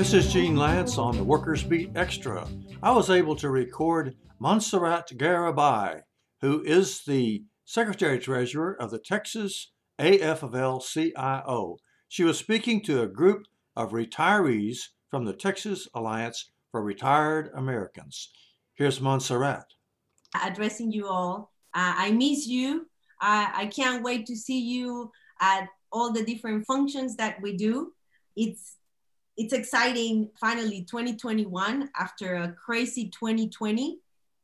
This is Gene Lantz on the Workers Beat Extra. I was able to record Montserrat Garibay, who is the Secretary Treasurer of the Texas AFL CIO. She was speaking to a group of retirees from the Texas Alliance for Retired Americans. Here's Montserrat. Addressing you all. Uh, I miss you. I, can't wait to see you at all the different functions that we do. It's it's exciting finally 2021 after a crazy 2020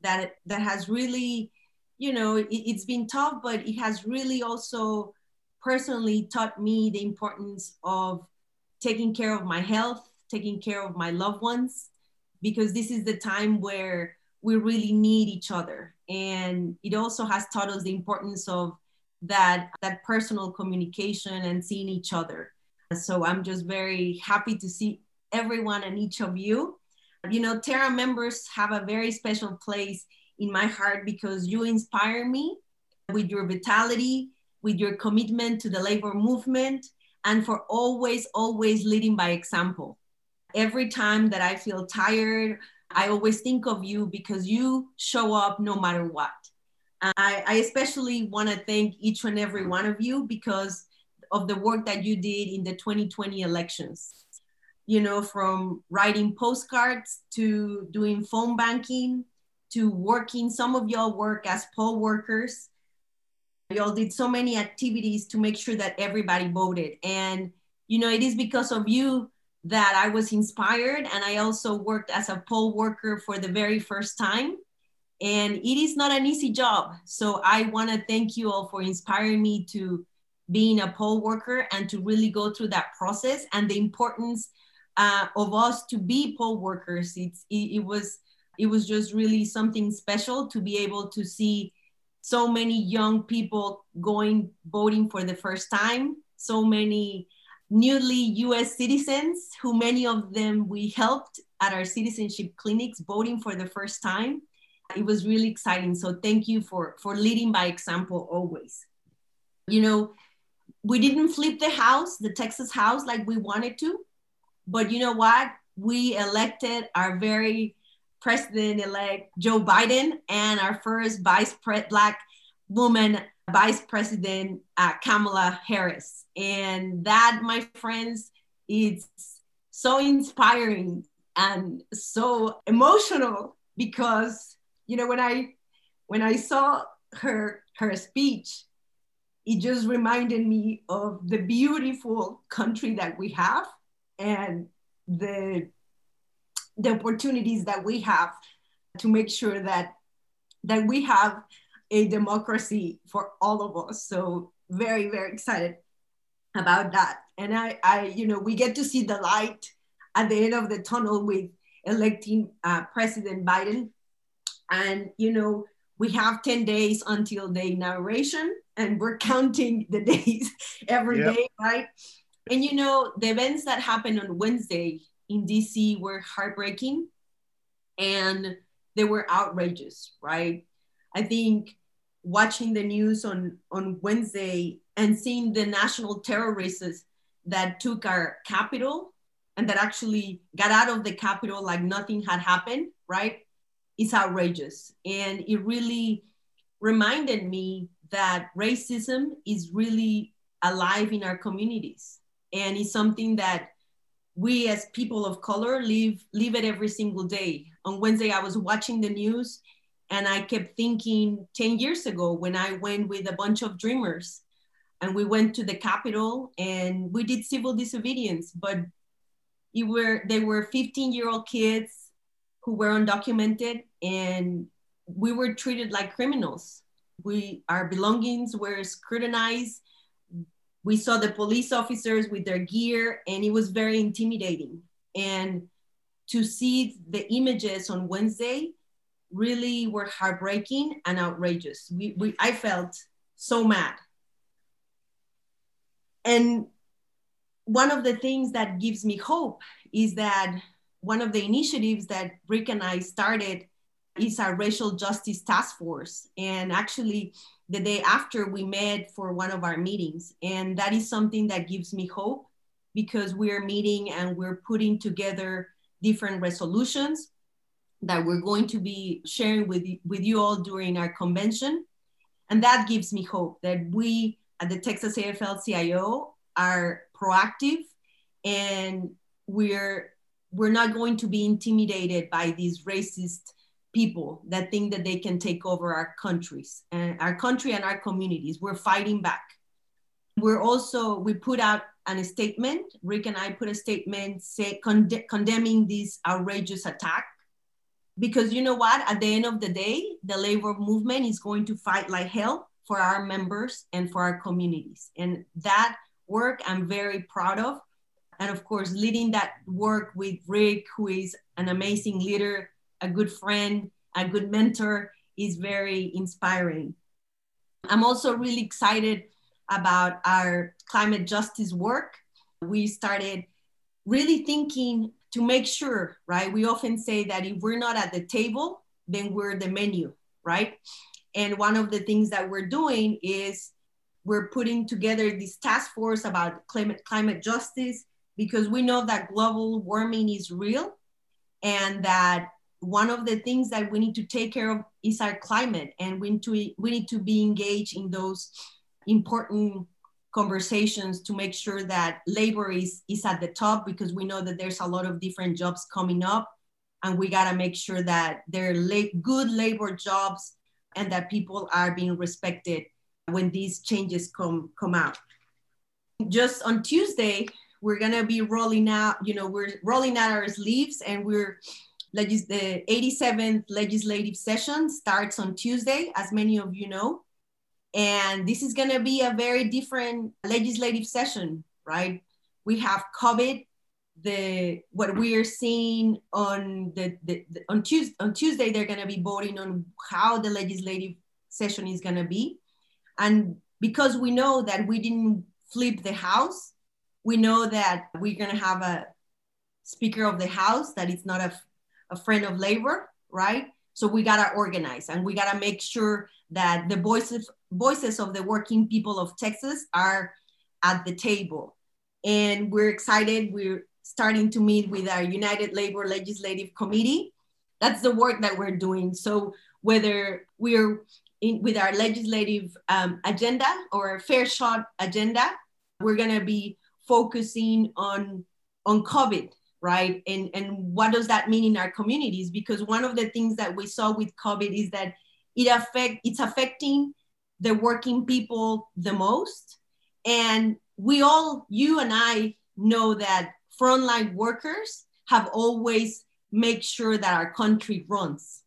that that has really you know it, has been tough but it has really also personally taught me the importance of taking care of my health taking care of my loved ones because this is the time where we really need each other and it also has taught us the importance of that that personal communication and seeing each other so I'm just very happy to see everyone and each of you. You know, TARA members have a very special place in my heart because you inspire me with your vitality, with your commitment to the labor movement, and for always, always leading by example. Every time that I feel tired, I always think of you because you show up no matter what. I, I especially want to thank each and every one of you because of the work that you did in the 2020 elections. You know, from writing postcards to doing phone banking to working, some of y'all work as poll workers. Y'all did so many activities to make sure that everybody voted. And, you know, it is because of you that I was inspired. And I also worked as a poll worker for the very first time. And it is not an easy job. So I want to thank you all for inspiring me to being a poll worker and to really go through that process and the importance uh, of us to be poll workers. It's, it, it was it was just really something special to be able to see so many young people going voting for the first time, so many newly US citizens who many of them we helped at our citizenship clinics voting for the first time. It was really exciting. So thank you for for leading by example always. You know, we didn't flip the house, the Texas house, like we wanted to. But you know what? We elected our very president elect Joe Biden and our first vice pre- black woman vice president uh, Kamala Harris. And that, my friends, is so inspiring and so emotional because you know when I when I saw her her speech it just reminded me of the beautiful country that we have and the the opportunities that we have to make sure that that we have a democracy for all of us so very very excited about that and i i you know we get to see the light at the end of the tunnel with electing uh, president biden and you know we have 10 days until the inauguration and we're counting the days every yep. day, right? And you know, the events that happened on Wednesday in DC were heartbreaking and they were outrageous, right? I think watching the news on, on Wednesday and seeing the national terrorists that took our Capitol and that actually got out of the Capitol like nothing had happened, right? It's outrageous. And it really reminded me that racism is really alive in our communities. And it's something that we as people of color live live it every single day. On Wednesday, I was watching the news and I kept thinking 10 years ago when I went with a bunch of dreamers and we went to the Capitol and we did civil disobedience, but it were they were 15 year old kids who were undocumented and we were treated like criminals. We our belongings were scrutinized. We saw the police officers with their gear and it was very intimidating. And to see the images on Wednesday really were heartbreaking and outrageous. We, we I felt so mad. And one of the things that gives me hope is that one of the initiatives that Rick and I started is our racial justice task force. And actually, the day after we met for one of our meetings. And that is something that gives me hope because we're meeting and we're putting together different resolutions that we're going to be sharing with, with you all during our convention. And that gives me hope that we at the Texas AFL CIO are proactive and we're we're not going to be intimidated by these racist people that think that they can take over our countries and our country and our communities. We're fighting back. We're also, we put out a statement, Rick and I put a statement say, conde- condemning this outrageous attack. Because you know what? At the end of the day, the labor movement is going to fight like hell for our members and for our communities. And that work I'm very proud of. And of course, leading that work with Rick, who is an amazing leader a good friend, a good mentor is very inspiring. I'm also really excited about our climate justice work. We started really thinking to make sure, right? We often say that if we're not at the table, then we're the menu, right? And one of the things that we're doing is we're putting together this task force about climate, climate justice because we know that global warming is real and that one of the things that we need to take care of is our climate and we need to we need to be engaged in those important conversations to make sure that labor is is at the top because we know that there's a lot of different jobs coming up and we got to make sure that they're la- good labor jobs and that people are being respected when these changes come come out just on tuesday we're going to be rolling out you know we're rolling out our sleeves and we're legis- the 87th legislative session starts on Tuesday, as many of you know. And this is going to be a very different legislative session, right? We have COVID. The what we are seeing on the, the, the on Tuesday on Tuesday they're going to be voting on how the legislative session is going to be, and because we know that we didn't flip the House, we know that we're going to have a Speaker of the House that is not a a friend of labor, right? So we gotta organize and we gotta make sure that the voices voices of the working people of Texas are at the table. And we're excited. We're starting to meet with our United Labor Legislative Committee. That's the work that we're doing. So whether we're in, with our legislative um, agenda or fair shot agenda, we're gonna be focusing on on COVID right? And, and what does that mean in our communities? Because one of the things that we saw with COVID is that it affect, it's affecting the working people the most. And we all, you and I know that frontline workers have always make sure that our country runs.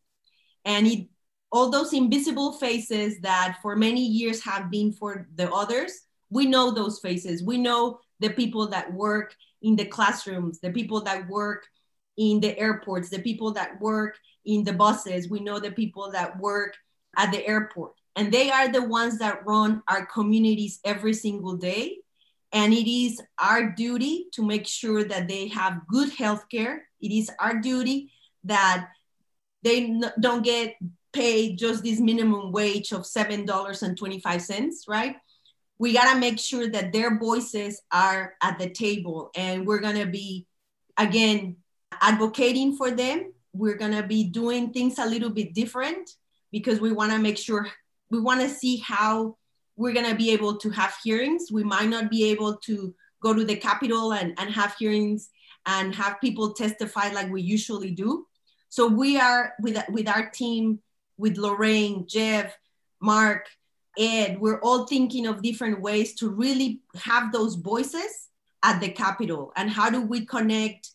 And it, all those invisible faces that for many years have been for the others, we know those faces. We know the people that work in the classrooms, the people that work in the airports, the people that work in the buses. We know the people that work at the airport. And they are the ones that run our communities every single day. And it is our duty to make sure that they have good health care. It is our duty that they don't get paid just this minimum wage of $7.25, right? We got to make sure that their voices are at the table. And we're going to be again advocating for them. We're going to be doing things a little bit different because we want to make sure we want to see how we're going to be able to have hearings. We might not be able to go to the capitol and, and have hearings and have people testify like we usually do. So we are with, with our team with lorraine jeff mark Ed, we're all thinking of different ways to really have those voices at the Capitol. And how do we connect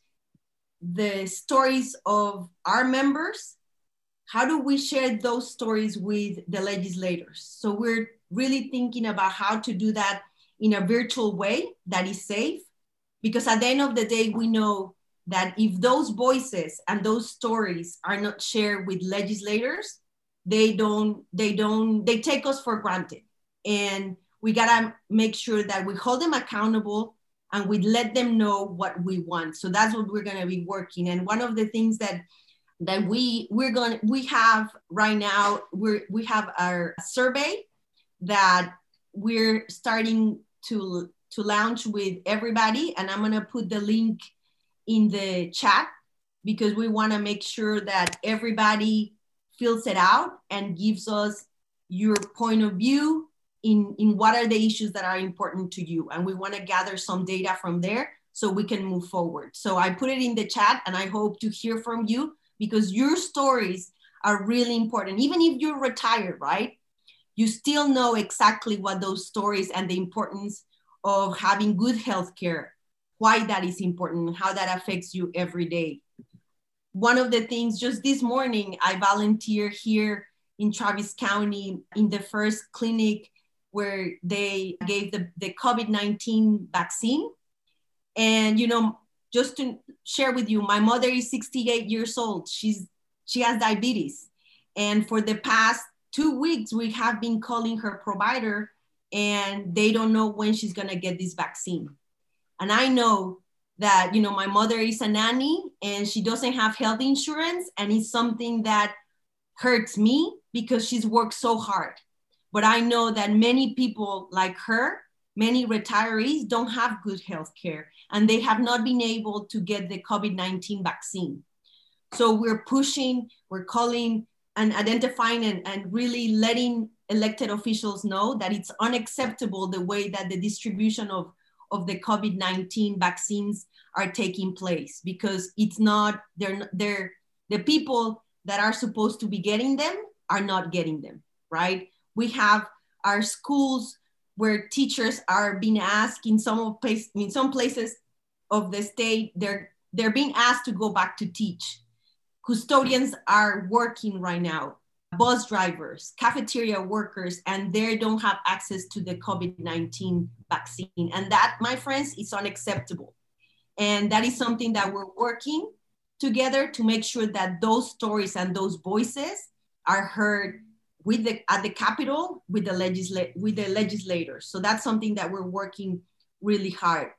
the stories of our members? How do we share those stories with the legislators? So we're really thinking about how to do that in a virtual way that is safe. Because at the end of the day, we know that if those voices and those stories are not shared with legislators, they don't they don't they take us for granted. And we gotta make sure that we hold them accountable and we let them know what we want. So that's what we're gonna be working. And one of the things that that we we're going to we have right now we're we have our survey that we're starting to to launch with everybody. And i'm going to put the link in the chat because we want to make sure that everybody fills it out and gives us your point of view in, in what are the issues that are important to you. And we want to gather some data from there so we can move forward. So I put it in the chat and I hope to hear from you because your stories are really important. Even if you're retired, right? You still know exactly what those stories and the importance of having good health care, why that is important, how that affects you every day. One of the things just this morning, I volunteer here in Travis County in the first clinic where they gave the, the COVID 19 vaccine. And, you know, just to share with you, my mother is 68 years old. She's she has diabetes. And for the past two weeks, we have been calling her provider and they don't know when she's gonna get this vaccine. And I know that, you know, my mother is a nanny and she doesn't have health insurance and it's something that hurts me because she's worked so hard. But I know that many people like her, many retirees don't have good health care and they have not been able to get the COVID 19 vaccine. So we're pushing, we're calling and identifying and, and really letting elected officials know that it's unacceptable the way that the distribution of, of the COVID 19 vaccines are taking place because it's not, they're, they're, the people that are supposed to be getting them are not getting them, right? We have our schools where teachers are being asked in some place, in some places of the state, they're they're being asked to go back to teach. Custodians are working right now, bus drivers, cafeteria workers, and they don't have access to the COVID-19 vaccine. And that, my friends, is unacceptable. And that is something that we're working together to make sure that those stories and those voices are heard with the at the Capitol with the legisla- with the legislators. So that's something that we're working really hard.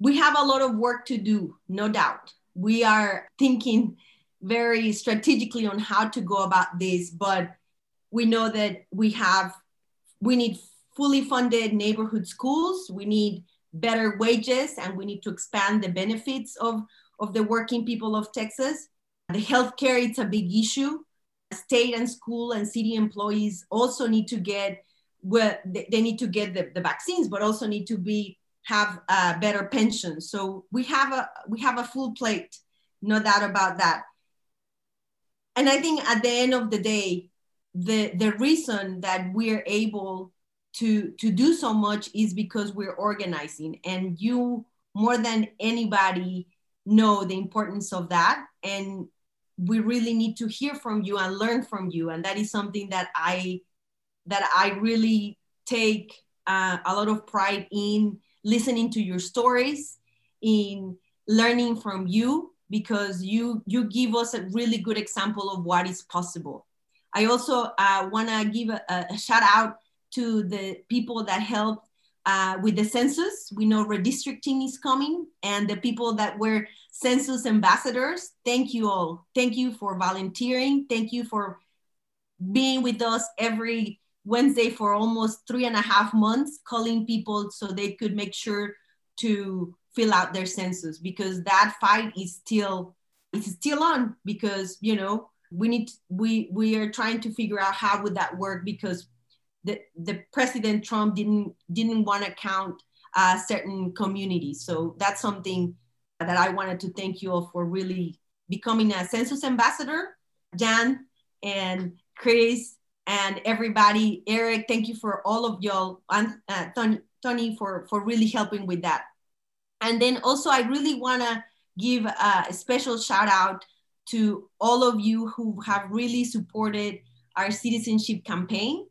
We have a lot of work to do, no doubt. We are thinking very strategically on how to go about this, but we know that we have we need fully funded neighborhood schools. We need better wages and we need to expand the benefits of, of the working people of Texas. The healthcare, it's a big issue state and school and city employees also need to get well, they need to get the, the vaccines, but also need to be have a better pension. So we have a we have a full plate, no doubt about that. And I think at the end of the day, the the reason that we're able to to do so much is because we're organizing, and you more than anybody know the importance of that. And we really need to hear from you and learn from you. And that is something that i that i really take uh, a lot of pride in listening to your stories in learning from you because you you give us a really good example of what is possible i also uh, want to give a, a, shout out to the people that helped uh, with the census. We know redistricting is coming, and the people that were census ambassadors, thank you all. Thank you for volunteering. Thank you for being with us every Wednesday for almost three and a half months, calling people so they could make sure to fill out their census because that fight is still it's still on because you know we need we we are trying to figure out how would that work because the, the president Trump didn't didn't want to count uh, certain communities. So that's something that I wanted to thank you all for really becoming a census ambassador, Jan and Chris and everybody. Eric, thank you for all of y'all, and uh, Tony, Tony for for really helping with that. And then also, I really want to give a special shout out to all of you who have really supported our citizenship campaign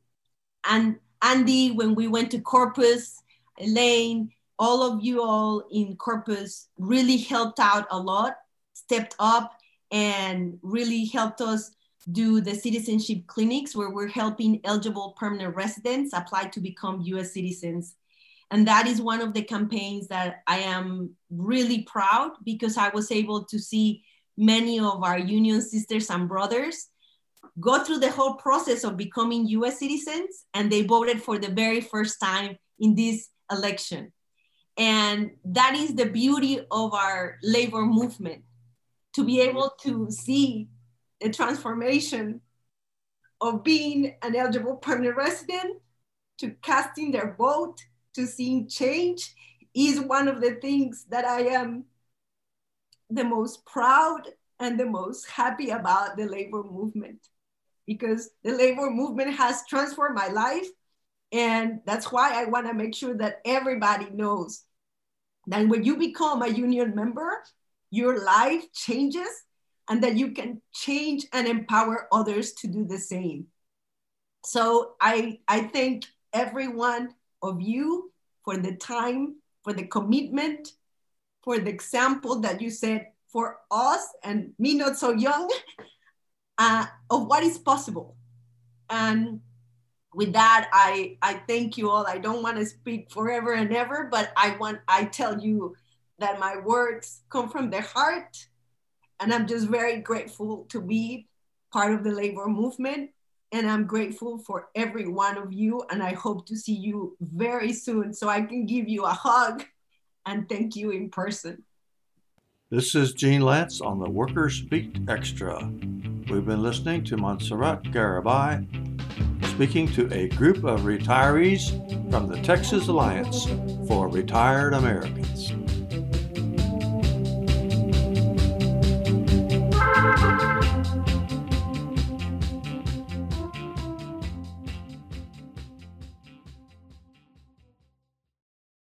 and Andy, when we went to Corpus, Elaine, all of you all in Corpus really helped out a lot, stepped up, and really helped us do the citizenship clinics where we're helping eligible permanent residents apply to become US citizens. And that is one of the campaigns that I am really proud because I was able to see many of our union sisters and brothers go through the whole process of becoming US citizens and they voted for the very first time in this election. And that is the beauty of our labor movement to be able to see the transformation of being an eligible permanent resident to casting their vote to seeing change is one of the things that I am the most proud and the most happy about the labor movement because the labor movement has transformed my life. And that's why I want to make sure that everybody knows that when you become a union member, your life changes and that you can change and empower others to do the same. So I, I thank every one of you for the time, for the commitment, for the example that you set for us and me not so young uh, of what is possible. And with that, I, I thank you all. I don't want to speak forever and ever, but I want I tell you that my words come from the heart. And I'm just very grateful to be part of the labor movement. And I'm grateful for every one of you. And I hope to see you very soon so I can give you a hug and thank you in person. This is Gene Lantz on the Workers Beat Extra. We've been listening to Montserrat Garibay speaking to a group of retirees from the Texas Alliance for Retired Americans.